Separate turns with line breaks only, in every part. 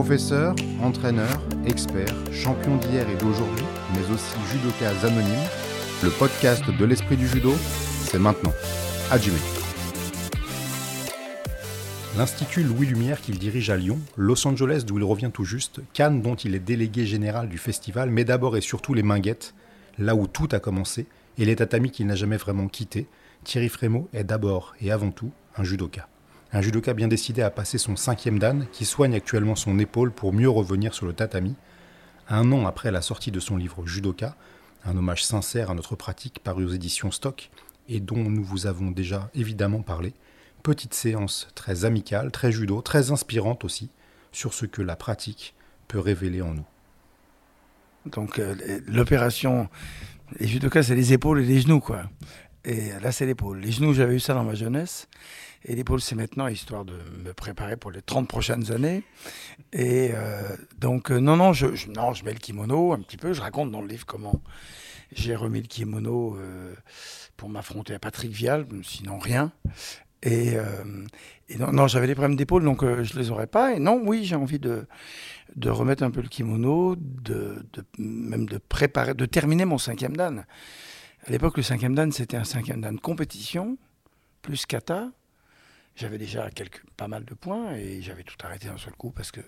Professeur, entraîneur, expert, champion d'hier et d'aujourd'hui, mais aussi judokas anonymes, le podcast de l'esprit du judo, c'est maintenant. Hajime. L'Institut Louis Lumière qu'il dirige à Lyon, Los Angeles d'où il revient tout juste, Cannes dont il est délégué général du festival, mais d'abord et surtout les Minguettes, là où tout a commencé, et les tatamis qu'il n'a jamais vraiment quittés, Thierry Frémaux est d'abord et avant tout un judoka. Un judoka bien décidé à passer son cinquième dan, qui soigne actuellement son épaule pour mieux revenir sur le tatami. Un an après la sortie de son livre Judoka, un hommage sincère à notre pratique paru aux éditions Stock, et dont nous vous avons déjà évidemment parlé, petite séance très amicale, très judo, très inspirante aussi, sur ce que la pratique peut révéler en nous.
Donc euh, l'opération, les judokas, c'est les épaules et les genoux, quoi. Et là, c'est l'épaule. Les genoux, j'avais eu ça dans ma jeunesse. Et l'épaule, c'est maintenant, histoire de me préparer pour les 30 prochaines années. Et euh, donc, euh, non, non je, non, je mets le kimono un petit peu. Je raconte dans le livre comment j'ai remis le kimono euh, pour m'affronter à Patrick Vial, sinon rien. Et, non, j'avais des problèmes d'épaule, donc je les aurais pas. Et non, oui, j'ai envie de, remettre un peu le kimono, de, de, même de préparer, de terminer mon cinquième dan. À l'époque, le cinquième dan, c'était un cinquième dan compétition, plus kata, j'avais déjà quelques, pas mal de points et j'avais tout arrêté d'un seul coup parce que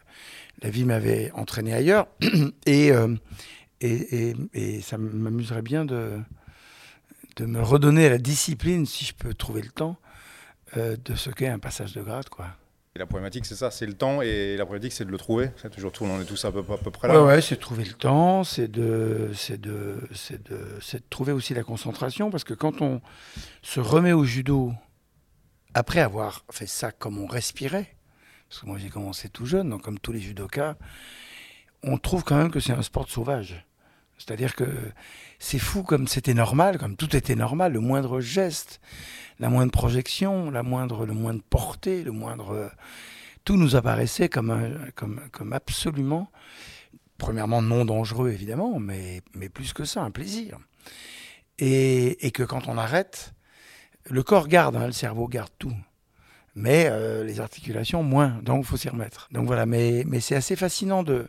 la vie m'avait entraîné ailleurs. Euh, et, et, ça m'amuserait bien de, de me redonner la discipline, si je peux trouver le temps, euh, de ce qu'est un passage de grade. Quoi.
Et la problématique, c'est ça, c'est le temps, et la problématique, c'est de le trouver. C'est toujours tout, on est tous à peu, à peu près
là. Ouais, ouais c'est de trouver le temps, c'est de, c'est de, c'est de, c'est de trouver aussi la concentration, parce que quand on se remet au judo après avoir fait ça comme on respirait, parce que moi j'ai commencé tout jeune, donc comme tous les judokas, on trouve quand même que c'est un sport sauvage. C'est-à-dire que c'est fou comme c'était normal, comme tout était normal, le moindre geste, la moindre projection, la moindre, le moindre portée, le moindre... Tout nous apparaissait comme, comme, comme absolument, premièrement non dangereux évidemment, mais, mais plus que ça, un plaisir. Et, et que quand on arrête, le corps garde, hein, le cerveau garde tout. Mais euh, les articulations, moins. Donc, il faut s'y remettre. Donc voilà, mais, c'est assez fascinant de.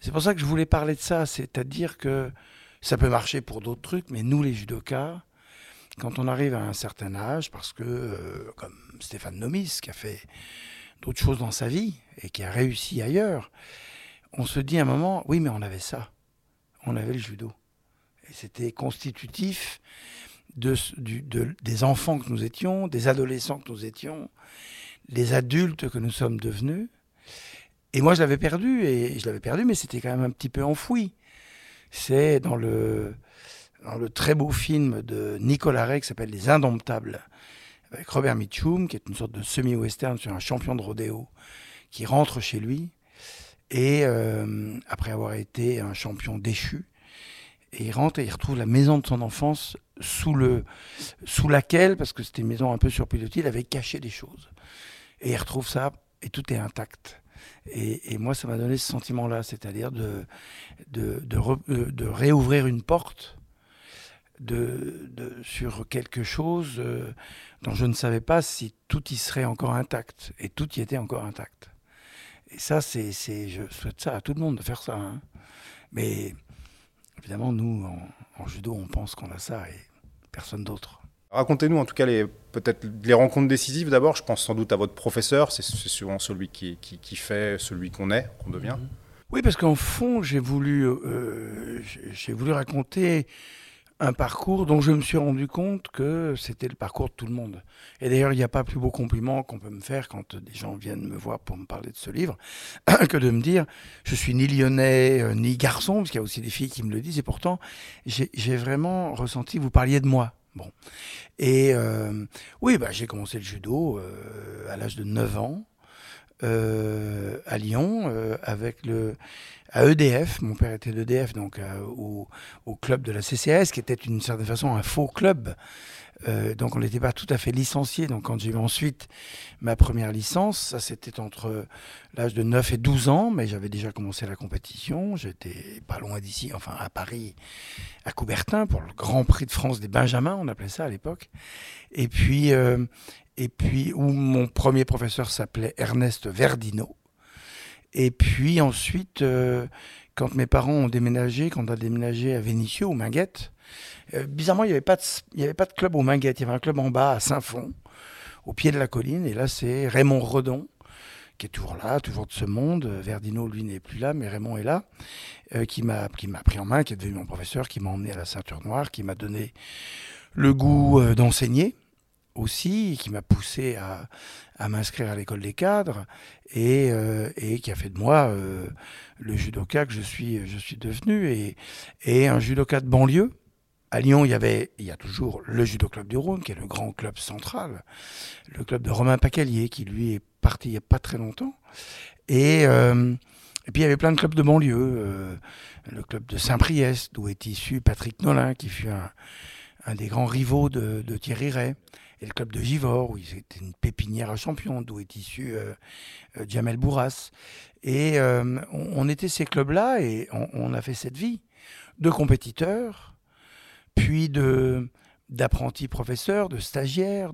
C'est pour ça que je voulais parler de ça. C'est-à-dire que ça peut marcher pour d'autres trucs, mais nous, les judokas, quand on arrive à un certain âge, parce que, euh, comme Stéphane Nomis, qui a fait d'autres choses dans sa vie et qui a réussi ailleurs, on se dit à un moment, oui, mais on avait ça. On avait le judo. Et c'était constitutif de, des enfants que nous étions, des adolescents que nous étions, des adultes que nous sommes devenus. Et moi, je l'avais perdu, et je l'avais perdu, mais c'était quand même un petit peu enfoui. C'est dans le, dans le très beau film de Nicolas Ray qui s'appelle Les Indomptables, avec Robert Mitchum, qui est une sorte de semi-western sur un champion de rodéo qui rentre chez lui, et euh, après avoir été un champion déchu, et il rentre et il retrouve la maison de son enfance sous, le, sous laquelle, parce que c'était une maison un peu surpilotée, il avait caché des choses. Et il retrouve ça et tout est intact. Et, moi, ça m'a donné ce sentiment-là, c'est-à-dire de, euh, réouvrir une porte sur quelque chose euh, dont je ne savais pas si tout y serait encore intact. Et tout y était encore intact. Et ça, c'est, je souhaite ça à tout le monde de faire ça. Hein. Mais Évidemment, nous, en, judo, on pense qu'on a ça et personne d'autre.
Racontez-nous en tout cas les, peut-être les rencontres décisives d'abord. Je pense sans doute à votre professeur, c'est souvent celui qui, qui, fait celui qu'on est, qu'on devient.
Oui, parce qu'en fond, j'ai voulu, euh, j'ai voulu raconter un parcours dont je me suis rendu compte que c'était le parcours de tout le monde. Et d'ailleurs, il n'y a pas plus beau compliment qu'on peut me faire quand des gens viennent me voir pour me parler de ce livre que de me dire je suis ni lyonnais euh, ni garçon, parce qu'il y a aussi des filles qui me le disent, et pourtant j'ai vraiment ressenti, vous parliez de moi. Bon. Et euh, oui, bah, j'ai commencé le judo euh, à l'âge de 9 ans. À Lyon avec le à EDF. Mon père était d'EDF, donc euh, au, club de la CCS, qui était d'une certaine façon un faux club. Euh, donc on n'était pas tout à fait licencié. Donc quand j'ai eu ensuite ma première licence, ça c'était entre l'âge de 9 et 12 ans, mais j'avais déjà commencé la compétition. J'étais pas loin d'ici, enfin à Paris, à Coubertin, pour le Grand Prix de France des Benjamins, on appelait ça à l'époque. Et puis, euh, et puis où mon premier professeur s'appelait Ernest Verdino Et puis ensuite, quand mes parents ont déménagé, quand on a déménagé à Vénissieux, au Minguette, bizarrement, il n'y avait, pas de, avait pas de club au Minguette. Il y avait un club en bas, à Saint-Fond, au pied de la colline. Et là, c'est Raymond Redon, qui est toujours là, toujours de ce monde. Verdino, lui, n'est plus là, mais Raymond est là, qui m'a pris en main, qui est devenu mon professeur, qui m'a emmené à la ceinture noire, qui m'a donné le goût d'enseigner aussi, qui m'a poussé à, m'inscrire à l'école des cadres et, euh, qui a fait de moi euh, le judoka que je suis, je suis devenu et, un judoka de banlieue. À Lyon, il y avait, il y a toujours le Judo Club du Rhône, qui est le grand club central, le club de Romain Pacalier, qui lui est parti il n'y a pas très longtemps. Et, euh, et puis il y avait plein de clubs de banlieue, le club de Saint-Priest, d'où est issu Patrick Nolin, qui fut un, un des grands rivaux de, de Thierry Ray et le club de Givor, où c'était une pépinière à champions, d'où est issu euh, euh, Jamel Bourras. Et euh, on, était ces clubs-là et on, a fait cette vie de compétiteurs, puis de d'apprentis professeurs, de stagiaires,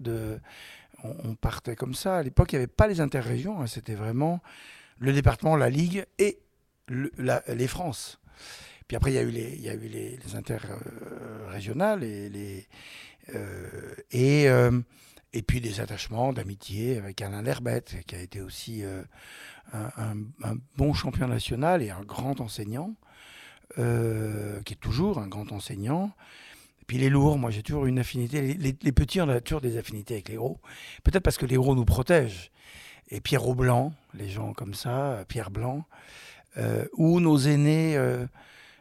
on, partait comme ça. À l'époque, il n'y avait pas les interrégions, hein, c'était vraiment le département, la ligue et les France. Puis après, il y a eu les, les, les interrégionales et les, euh, et, euh, et puis des attachements d'amitié avec Alain Lerbette, qui a été aussi euh, un, bon champion national et un grand enseignant, qui est toujours un grand enseignant. Et puis les lourds, moi j'ai toujours une affinité. Les, petits, on a toujours des affinités avec les gros. Peut-être parce que les gros nous protègent. Et Pierre Blanc, les gens comme ça, Pierre Blanc, ou nos aînés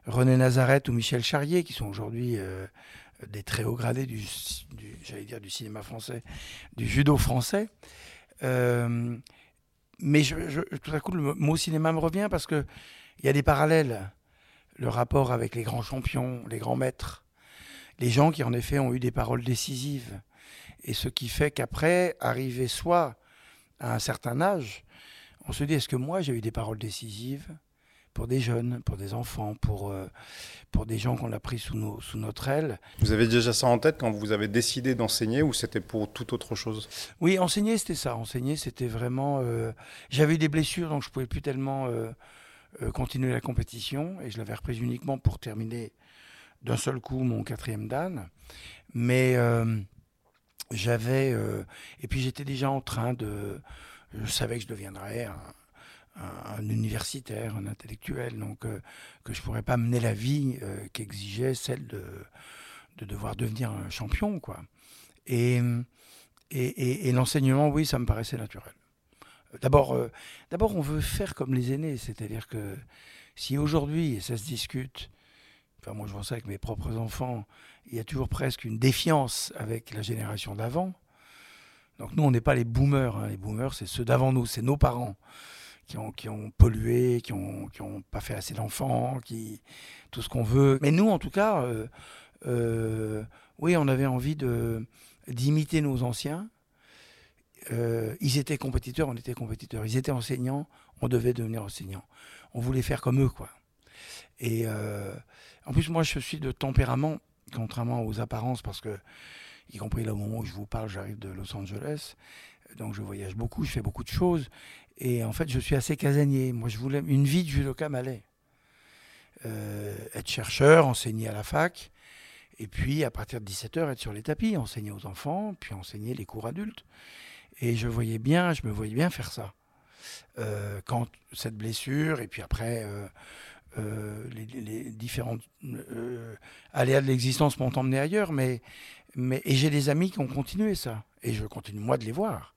René Nazareth ou Michel Charrier, qui sont aujourd'hui des très hauts gradés du, j'allais dire du cinéma français, du judo français. Euh, mais tout à coup, le mot cinéma me revient parce que il y a des parallèles. Le rapport avec les grands champions, les grands maîtres, les gens qui en effet ont eu des paroles décisives. Et ce qui fait qu'après, arriver soit à un certain âge, on se dit est-ce que moi j'ai eu des paroles décisives? Pour des jeunes, pour des enfants, pour, euh, pour des gens qu'on a pris sous, nos, sous notre aile.
Vous avez déjà ça en tête quand vous avez décidé d'enseigner ou c'était pour toute autre chose?
Oui, enseigner c'était ça. Enseigner c'était vraiment... Euh, j'avais eu des blessures donc je ne pouvais plus tellement euh, continuer la compétition et je l'avais reprise uniquement pour terminer d'un seul coup mon quatrième dan. Mais j'avais... et puis j'étais déjà en train de... Je savais que je deviendrais un, un, universitaire, un intellectuel, donc euh, que je pourrais pas mener la vie euh, qu'exigeait celle de, de devoir devenir un champion, quoi. Et, et, et, l'enseignement, oui, ça me paraissait naturel. D'abord, euh, d'abord, on veut faire comme les aînés, c'est-à-dire que si aujourd'hui, et ça se discute, enfin moi je vois ça avec mes propres enfants, il y a toujours presque une défiance avec la génération d'avant. Donc nous, on n'est pas les boomers. Hein. Les boomers, c'est ceux d'avant nous, c'est nos parents qui ont, qui ont pollué, qui n'ont qui ont pas fait assez d'enfants, qui tout ce qu'on veut. Mais nous, en tout cas, euh, euh, oui, on avait envie de d'imiter nos anciens. Euh, ils étaient compétiteurs, on était compétiteurs. Ils étaient enseignants, on devait devenir enseignants. On voulait faire comme eux, quoi. Et en plus, moi, je suis de tempérament, contrairement aux apparences, parce que, y compris là au moment où je vous parle, j'arrive de Los Angeles, donc je voyage beaucoup, je fais beaucoup de choses. Et en fait, je suis assez casanier. Moi, je voulais une vie de judoka m'allait. Euh, être chercheur, enseigner à la fac, et puis à partir de 17h, être sur les tapis, enseigner aux enfants, puis enseigner les cours adultes. Et je voyais bien, je me voyais bien faire ça. Euh, quand cette blessure, et puis après, euh, les, différentes aléas de l'existence m'ont emmené ailleurs, mais, mais et j'ai des amis qui ont continué ça, et je continue moi de les voir.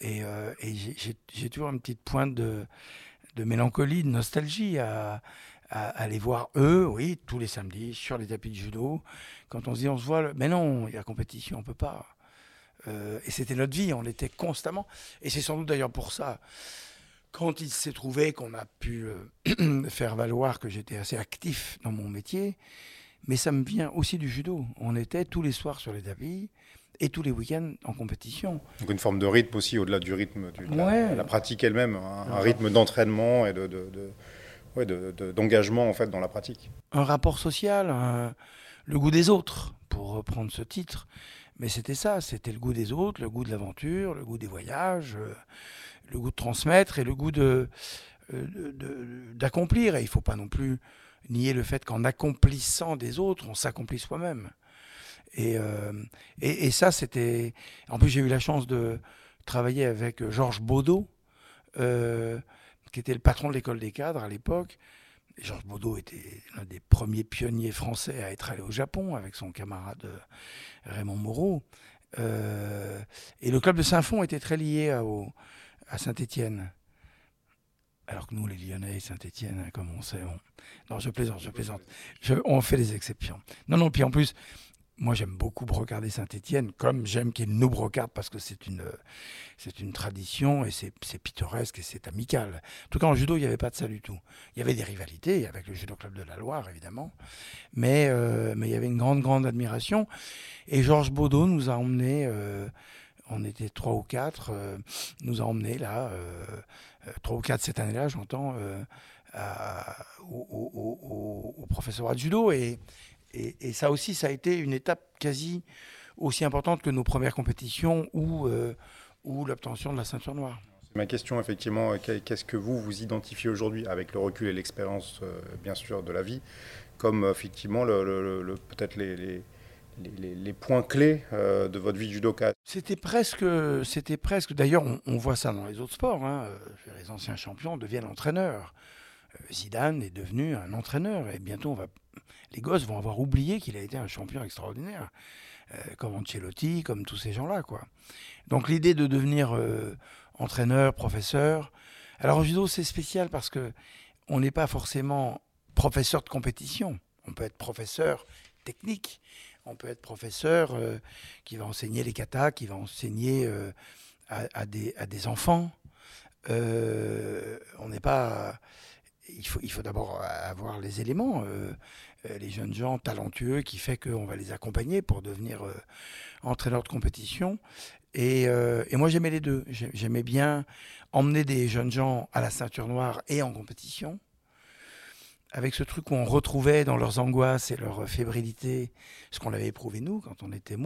Et, euh, j'ai toujours une petite pointe de, mélancolie, de nostalgie à, aller voir eux, oui, tous les samedis, sur les tapis de judo. Quand on se dit on se voit, mais non, il y a compétition, on peut pas. Euh, et c'était notre vie, on était constamment. Et c'est sans doute d'ailleurs pour ça, quand il s'est trouvé qu'on a pu euh, faire valoir que j'étais assez actif dans mon métier, mais ça me vient aussi du judo. On était tous les soirs sur les tapis et tous les week-ends en compétition.
Donc une forme de rythme aussi, au-delà du rythme de la, pratique elle-même, un, rythme d'entraînement et de, d'engagement en fait dans la pratique.
Un rapport social, le goût des autres, pour reprendre ce titre. Mais c'était ça, c'était le goût des autres, le goût de l'aventure, le goût des voyages, euh, le goût de transmettre et le goût de, d'accomplir. Et il ne faut pas non plus nier le fait qu'en accomplissant des autres, on s'accomplit soi-même. Et, et, ça, c'était. En plus, j'ai eu la chance de travailler avec Georges Baudot, qui était le patron de l'école des cadres à l'époque. Georges Baudot était l'un des premiers pionniers français à être allé au Japon avec son camarade euh, Raymond Moreau. Euh, et le club de Saint-Fond était très lié à, Saint-Étienne. Alors que nous, les Lyonnais Saint-Étienne, comme on sait, non, je plaisante, je plaisante. on fait des exceptions. Non, non, puis en plus, moi, j'aime beaucoup brocarder Saint-Étienne, comme j'aime qu'il nous brocarde parce que c'est une, c'est une tradition et c'est, pittoresque et c'est amical. En tout cas, en judo, il n'y avait pas de ça du tout. Il y avait des rivalités avec le judo club de la Loire, évidemment, mais, euh, mais il y avait une grande, grande admiration. Et Georges Baudot nous a emmenés, euh, on était trois ou quatre, euh, nous a emmenés là, trois ou quatre cette année-là, j'entends, au, au, de judo et et, ça aussi, ça a été une étape quasi aussi importante que nos premières compétitions ou, euh, ou l'obtention de la ceinture noire.
Ma question, effectivement, qu'est-ce que vous vous identifiez aujourd'hui, avec le recul et l'expérience, euh, bien sûr, de la vie, comme effectivement le, peut-être les, les, les, points clés euh, de votre vie judoka
C'était presque, c'était presque. D'ailleurs, on, voit ça dans les autres sports. Hein. Les anciens champions deviennent entraîneurs. Zidane est devenu un entraîneur et bientôt va les gosses vont avoir oublié qu'il a été un champion extraordinaire, euh, comme Ancelotti, comme tous ces gens-là, quoi. Donc l'idée de devenir euh, entraîneur, professeur. Alors en judo, c'est spécial parce que on n'est pas forcément professeur de compétition. On peut être professeur technique. On peut être professeur euh, qui va enseigner les katas, qui va enseigner à, des, à, des, enfants. on n'est pas il faut, d'abord avoir les éléments, euh, euh, les jeunes gens talentueux qui fait qu'on va les accompagner pour devenir euh, entraîneurs de compétition. Et, moi j'aimais les deux. J'aimais bien emmener des jeunes gens à la ceinture noire et en compétition. Avec ce truc où on retrouvait dans leurs angoisses et leur fébrilité ce qu'on avait éprouvé nous quand on était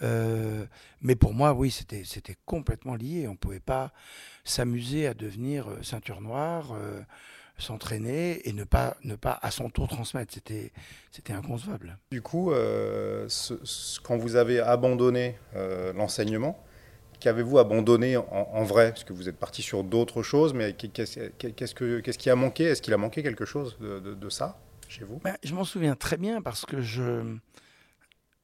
mômes. mais pour moi, oui, c'était complètement lié. On ne pouvait pas s'amuser à devenir ceinture noire s'entraîner et ne pas, ne pas à son tour transmettre. C'était, inconcevable.
Du coup, euh, quand vous avez abandonné euh, l'enseignement, qu'avez-vous abandonné en, vrai? Parce que vous êtes parti sur d'autres choses, mais qu'est-ce, que, qu'est-ce qui a manqué? Est-ce qu'il a manqué quelque chose de, ça chez vous?
Ben, Je m'en souviens très bien parce que je,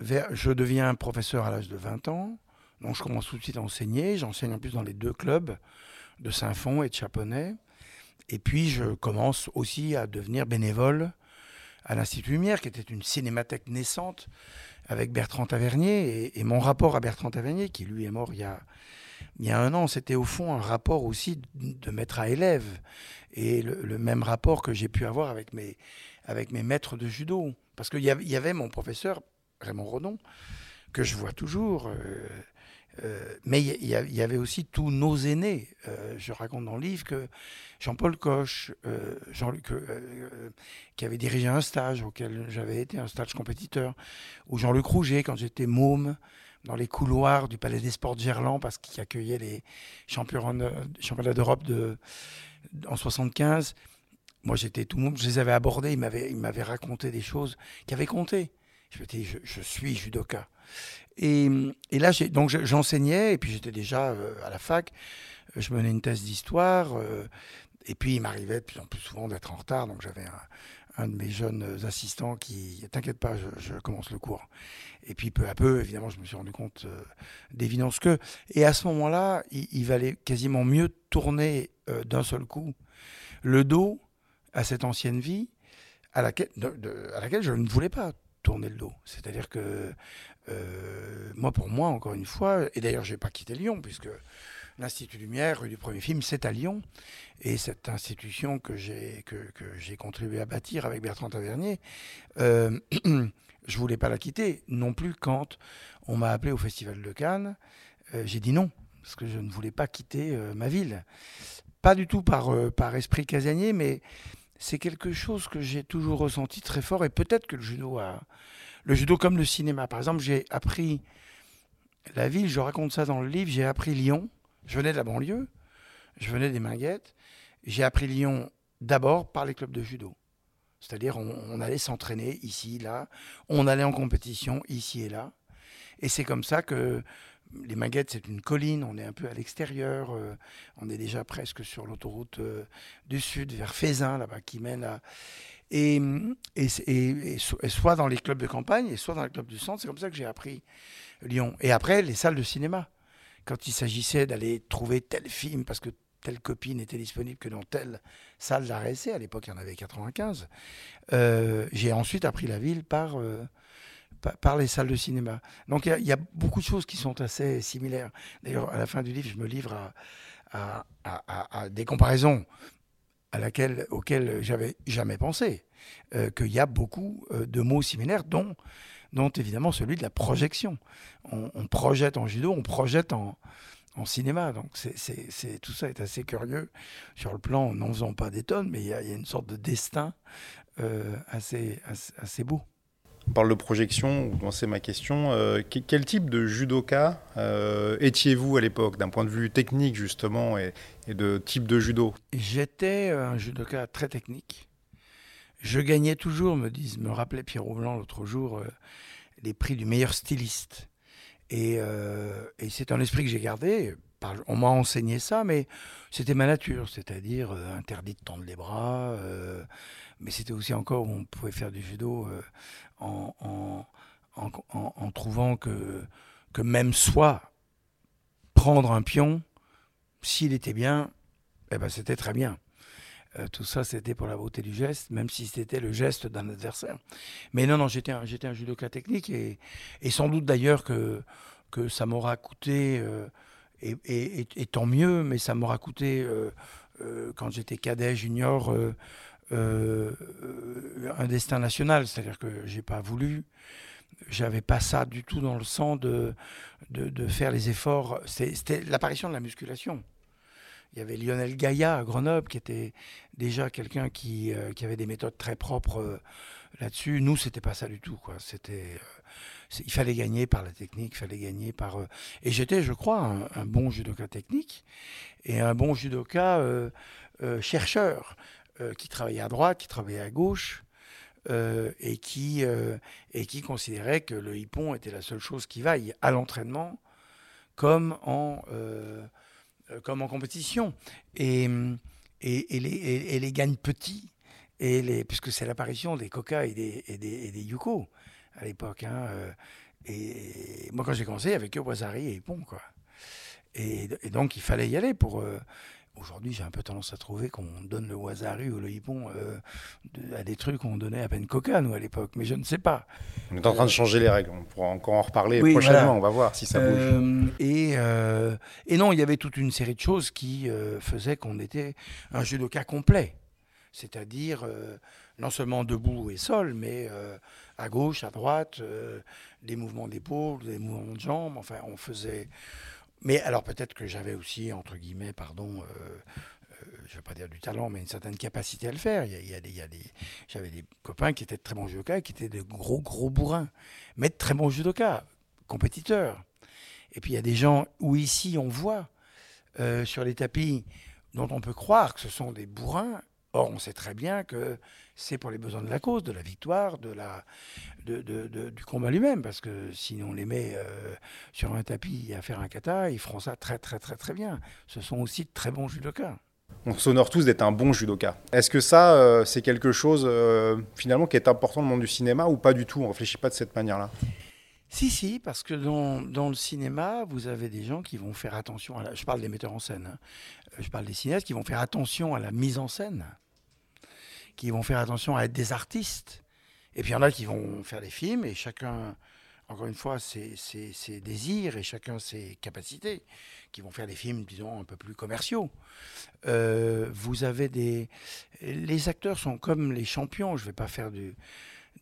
je deviens professeur à l'âge de 20 ans. Donc je commence tout de suite à enseigner. J'enseigne en plus dans les deux clubs de Saint-Fond et de Chaponnet. Et puis je commence aussi à devenir bénévole à l'Institut Lumière, qui était une cinémathèque naissante avec Bertrand Tavernier. Et, mon rapport à Bertrand Tavernier, qui lui est mort il y a, un an, c'était au fond un rapport aussi de maître à élève. Et le, même rapport que j'ai pu avoir avec mes, maîtres de judo. Parce qu'il y, avait mon professeur, Raymond Rodon, que je vois toujours. Euh, euh, mais il y, avait aussi tous nos aînés. Euh, je raconte dans le livre que Jean-Paul Coche, Jean-Luc, qui avait dirigé un stage auquel j'avais été, un stage compétiteur, ou Jean-Luc Rouget, quand j'étais môme, dans les couloirs du Palais des Sports de Gerland, parce qu'il accueillait les championnats d'Europe de, en 75. Moi, j'étais tout le monde, je les avais abordés, ils m'avaient raconté des choses qui avaient compté. Je me dis, je suis judoka. Et, là, donc j'enseignais, et puis j'étais déjà euh, à la fac. Euh, je menais une thèse d'histoire. Euh, et puis, il m'arrivait de plus en plus souvent d'être en retard. Donc, j'avais un, de mes jeunes assistants qui, t'inquiète pas, je, commence le cours. Et puis, peu à peu, évidemment, je me suis rendu compte d'évidence que. Et à ce moment-là, il, valait quasiment mieux tourner d'un seul coup le dos à cette ancienne vie à laquelle je ne voulais pas tourner le dos. C'est-à-dire que euh, moi, pour moi, encore une fois, et d'ailleurs, je n'ai pas quitté Lyon, puisque l'Institut Lumière, rue du Premier Film, c'est à Lyon. Et cette institution que j'ai que, contribué à bâtir avec Bertrand Tavernier, euh, je voulais pas la quitter. Non plus quand on m'a appelé au Festival de Cannes, euh, j'ai dit non, parce que je ne voulais pas quitter euh, ma ville. Pas du tout par, par esprit casanier, mais c'est quelque chose que j'ai toujours ressenti très fort, et peut-être que le judo a le judo comme le cinéma. Par exemple, j'ai appris la ville, je raconte ça dans le livre, j'ai appris Lyon. Je venais de la banlieue, je venais des Minguettes, j'ai appris Lyon d'abord par les clubs de judo. C'est-à-dire, on, allait s'entraîner ici, là, on allait en compétition ici et là. Et c'est comme ça que les Maguettes, c'est une colline, on est un peu à l'extérieur, euh, on est déjà presque sur l'autoroute euh, du sud vers Fézin, là-bas, qui mène à. Et, et, soit dans les clubs de campagne, et soit dans les clubs du centre, c'est comme ça que j'ai appris Lyon. Et après, les salles de cinéma. Quand il s'agissait d'aller trouver tel film, parce que telle copie n'était disponible que dans telle salle d'arrêt à l'époque il y en avait 95, euh, j'ai ensuite appris la ville par, par, les salles de cinéma. Donc il y, a beaucoup de choses qui sont assez similaires. D'ailleurs, à la fin du livre, je me livre à, des comparaisons auxquelles j'avais jamais pensé, euh, qu'il y a beaucoup de mots similaires, dont, évidemment celui de la projection. on projette en judo, on projette en, en cinéma. Donc c'est, tout ça est assez curieux sur le plan, n'en faisant pas des tonnes, mais il y, a une sorte de destin euh, assez, assez, beau.
On parle de projection, c'est ma question. Euh, quel type de judoka euh, étiez-vous à l'époque, d'un point de vue technique justement, et, de type de judo?
J'étais un judoka très technique. Je gagnais toujours, me disent, me rappelait Pierrot Blanc l'autre jour, les prix du meilleur styliste. Euh, et, c'est un esprit que j'ai gardé. On m'a enseigné ça, mais c'était ma nature, c'est-à-dire euh, interdit de tendre les bras. Euh, mais c'était aussi encore où on pouvait faire du judo en, en, trouvant que, que même soi, prendre un pion, s'il était bien, eh ben c'était très bien. Euh, tout ça, c'était pour la beauté du geste, même si c'était le geste d'un adversaire. Mais non, non, j'étais un, j'étais un judoka technique et, et sans doute d'ailleurs que, que ça m'aura coûté, euh, et, tant mieux, mais ça m'aura coûté, euh, quand j'étais cadet, junior, un destin national. C'est-à-dire que j'ai pas voulu j'avais pas ça du tout dans le sang de, de, de faire les efforts. C'était l'apparition de la musculation. Il y avait Lionel Gaïa à Grenoble, qui était déjà quelqu'un qui, euh, qui, avait des méthodes très propres euh, là-dessus. Nous, c'était pas ça du tout. Quoi. C'était, euh, il fallait gagner par la technique, il fallait gagner par. et j'étais, je crois, un, bon judoka technique et un bon judoka chercheur, qui travaillait à droite, qui travaillait à gauche. et, qui, et qui considérait que le hippon était la seule chose qui vaille à l'entraînement comme en, comme en compétition. Et, et, les, les gagne petits, et les, puisque c'est l'apparition des Coca et des, et des, Yuko à l'époque. Hein, euh, et moi, quand j'ai commencé, avait que Boisari et Pont. Quoi. Et, donc, il fallait y aller pour. Aujourd'hui, j'ai un peu tendance à trouver qu'on donne le Wazaru ou le Hippon euh, à des trucs qu'on donnait à peine coca, nous, à l'époque. Mais je ne sais pas.
On est en train de changer les règles. On pourra encore en reparler prochainement. On va voir si ça bouge.
Euh, et, euh, et, non, il y avait toute une série de choses qui faisaient qu'on était un judoka complet. C'est-à-dire non seulement debout et sol, mais à gauche, à droite, des mouvements d'épaule, des mouvements de jambes. Enfin, on faisait mais alors peut-être que j'avais aussi, entre guillemets, pardon, euh, euh, je ne vais pas dire du talent, mais une certaine capacité à le faire. Il y a, des, j'avais des copains qui étaient de très bons judokas, qui étaient de gros, gros bourrins, mais de très bons judokas, compétiteurs. Et puis il y a des gens où ici on voit euh, sur les tapis dont on peut croire que ce sont des bourrins. Or, on sait très bien que c'est pour les besoins de la cause, de la victoire, de la, de, du combat lui-même. Parce que si on les met euh, sur un tapis à faire un kata, ils feront ça très très très très bien. Ce sont aussi de très bons judokas.
On s'honore tous d'être un bon judoka. Est-ce que ça, euh, c'est quelque chose euh, finalement qui est important dans le monde du cinéma ou pas du tout? On ne réfléchit pas de cette manière-là
si, si, parce que dans, dans, le cinéma, vous avez des gens qui vont faire attention à la... Je parle des metteurs en scène, hein. je parle des cinéastes qui vont faire attention à la mise en scène qui vont faire attention à être des artistes. Et puis il y en a qui vont faire des films et chacun, encore une fois, ses, ses, désirs et chacun ses capacités, qui vont faire des films, disons, un peu plus commerciaux. Euh, vous avez des. Les acteurs sont comme les champions. Je ne vais pas faire du,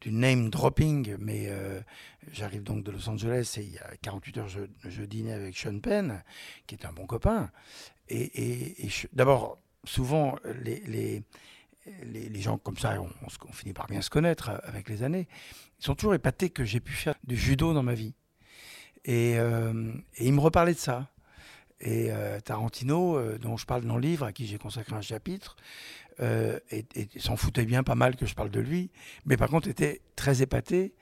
du name dropping, mais euh, j'arrive donc de Los Angeles et il y a 48 heures, je, je dînais avec Sean Penn, qui est un bon copain. Et, et, d'abord, souvent, les les, gens comme ça, on, finit par bien se connaître euh, avec les années, ils sont toujours épatés que j'ai pu faire du judo dans ma vie. Et, euh, ils me reparlaient de ça. Et Tarantino, dont je parle dans le livre, à qui j'ai consacré un chapitre, s'en foutait bien pas mal que je parle de lui, mais par contre était très épaté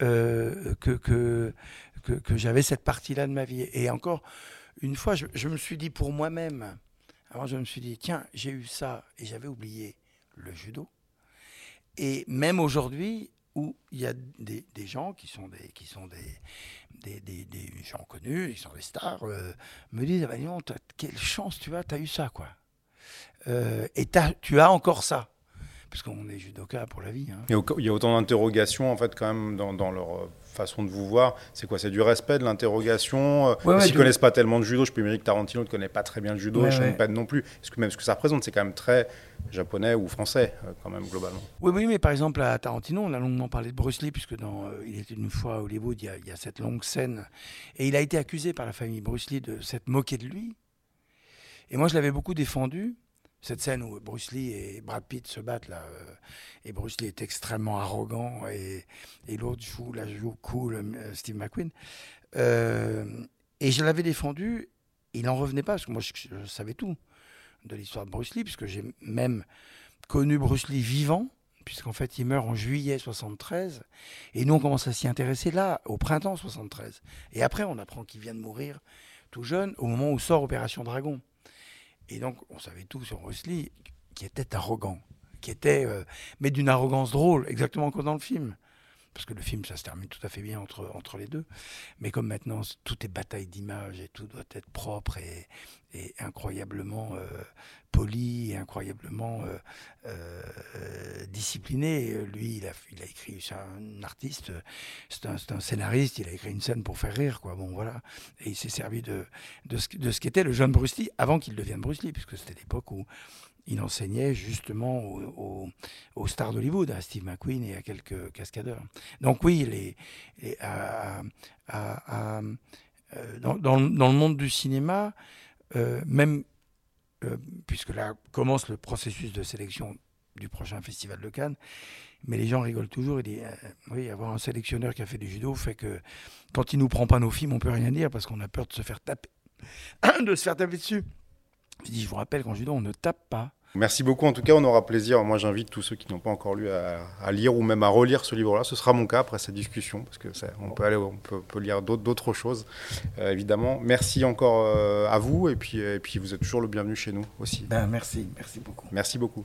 que, j'avais cette partie-là de ma vie. Et encore, une fois, je, me suis dit pour moi-même, alors je me suis dit, tiens, j'ai eu ça et j'avais oublié le judo. Et même aujourd'hui, où il y a des, gens qui sont des, qui sont des, des, gens connus, ils sont des stars, euh, me disent, ah ben quelle chance tu as, tu as eu ça, quoi. Euh, et tu as encore ça parce qu'on est judoka pour la vie. Hein.
Il y a autant d'interrogations en fait quand même dans, dans, leur euh, façon de vous voir. C'est quoi C'est du respect, de l'interrogation. Euh, S'ils ne connaissent pas tellement de judo, je peux imaginer que Tarantino ne connaît pas très bien le judo, et Sean Penn non plus. Parce que même ce que ça représente, c'est quand même très japonais ou français euh, quand même globalement?
Oui, oui, mais par exemple à Tarantino, on a longuement parlé de Bruce Lee puisque dans Il était une fois à Hollywood, il y, a, il y a cette longue scène et il a été accusé par la famille Bruce Lee de s'être moqué de lui. Et moi, je l'avais beaucoup défendu cette scène où Bruce Lee et Brad Pitt se battent là, euh, et Bruce Lee est extrêmement arrogant et, et l'autre joue la joue cool, euh, Steve McQueen. Euh, et je l'avais défendu, il n'en revenait pas parce que moi je, savais tout de l'histoire de Bruce Lee puisque j'ai même connu Bruce Lee vivant puisqu'en fait il meurt en juillet 73 et nous on commence à s'y intéresser là au printemps 73 et après on apprend qu'il vient de mourir tout jeune au moment où sort Opération Dragon. Et donc, on savait tout sur Bruce qui était arrogant, qui était, euh, mais d'une arrogance drôle, exactement comme dans le film. Parce que le film, ça se termine tout à fait bien entre, entre les deux. Mais comme maintenant, tout est bataille d'image et tout doit être propre et, incroyablement euh, poli et incroyablement euh, euh, discipliné. Lui, il a, il a écrit, c'est un artiste, c'est un, un, scénariste, il a écrit une scène pour faire rire, quoi. Bon, voilà. Et il s'est servi de, de ce, de ce qu'était le jeune Bruce Lee avant qu'il devienne Bruce Lee, puisque c'était l'époque où il enseignait justement aux, stars d'Hollywood, à Steve McQueen et à quelques cascadeurs. Donc oui, les, à, dans, le monde du cinéma, euh, même euh, puisque là commence le processus de sélection du prochain festival de Cannes, mais les gens rigolent toujours. Dit, euh, oui, avoir un sélectionneur qui a fait du judo fait que quand il nous prend pas nos films, on peut rien dire parce qu'on a peur de se faire taper, de se faire taper dessus. Je vous rappelle qu'en judo, on ne tape pas.
Merci beaucoup. En tout cas, on aura plaisir. Moi, j'invite tous ceux qui n'ont pas encore lu à, lire ou même à relire ce livre-là. Ce sera mon cas après cette discussion, parce que on peut aller, on peut, lire d'autres choses, euh, évidemment. Merci encore euh, à vous, et puis, et puis vous êtes toujours le bienvenu chez nous aussi.
Ben, merci, merci beaucoup.
Merci beaucoup.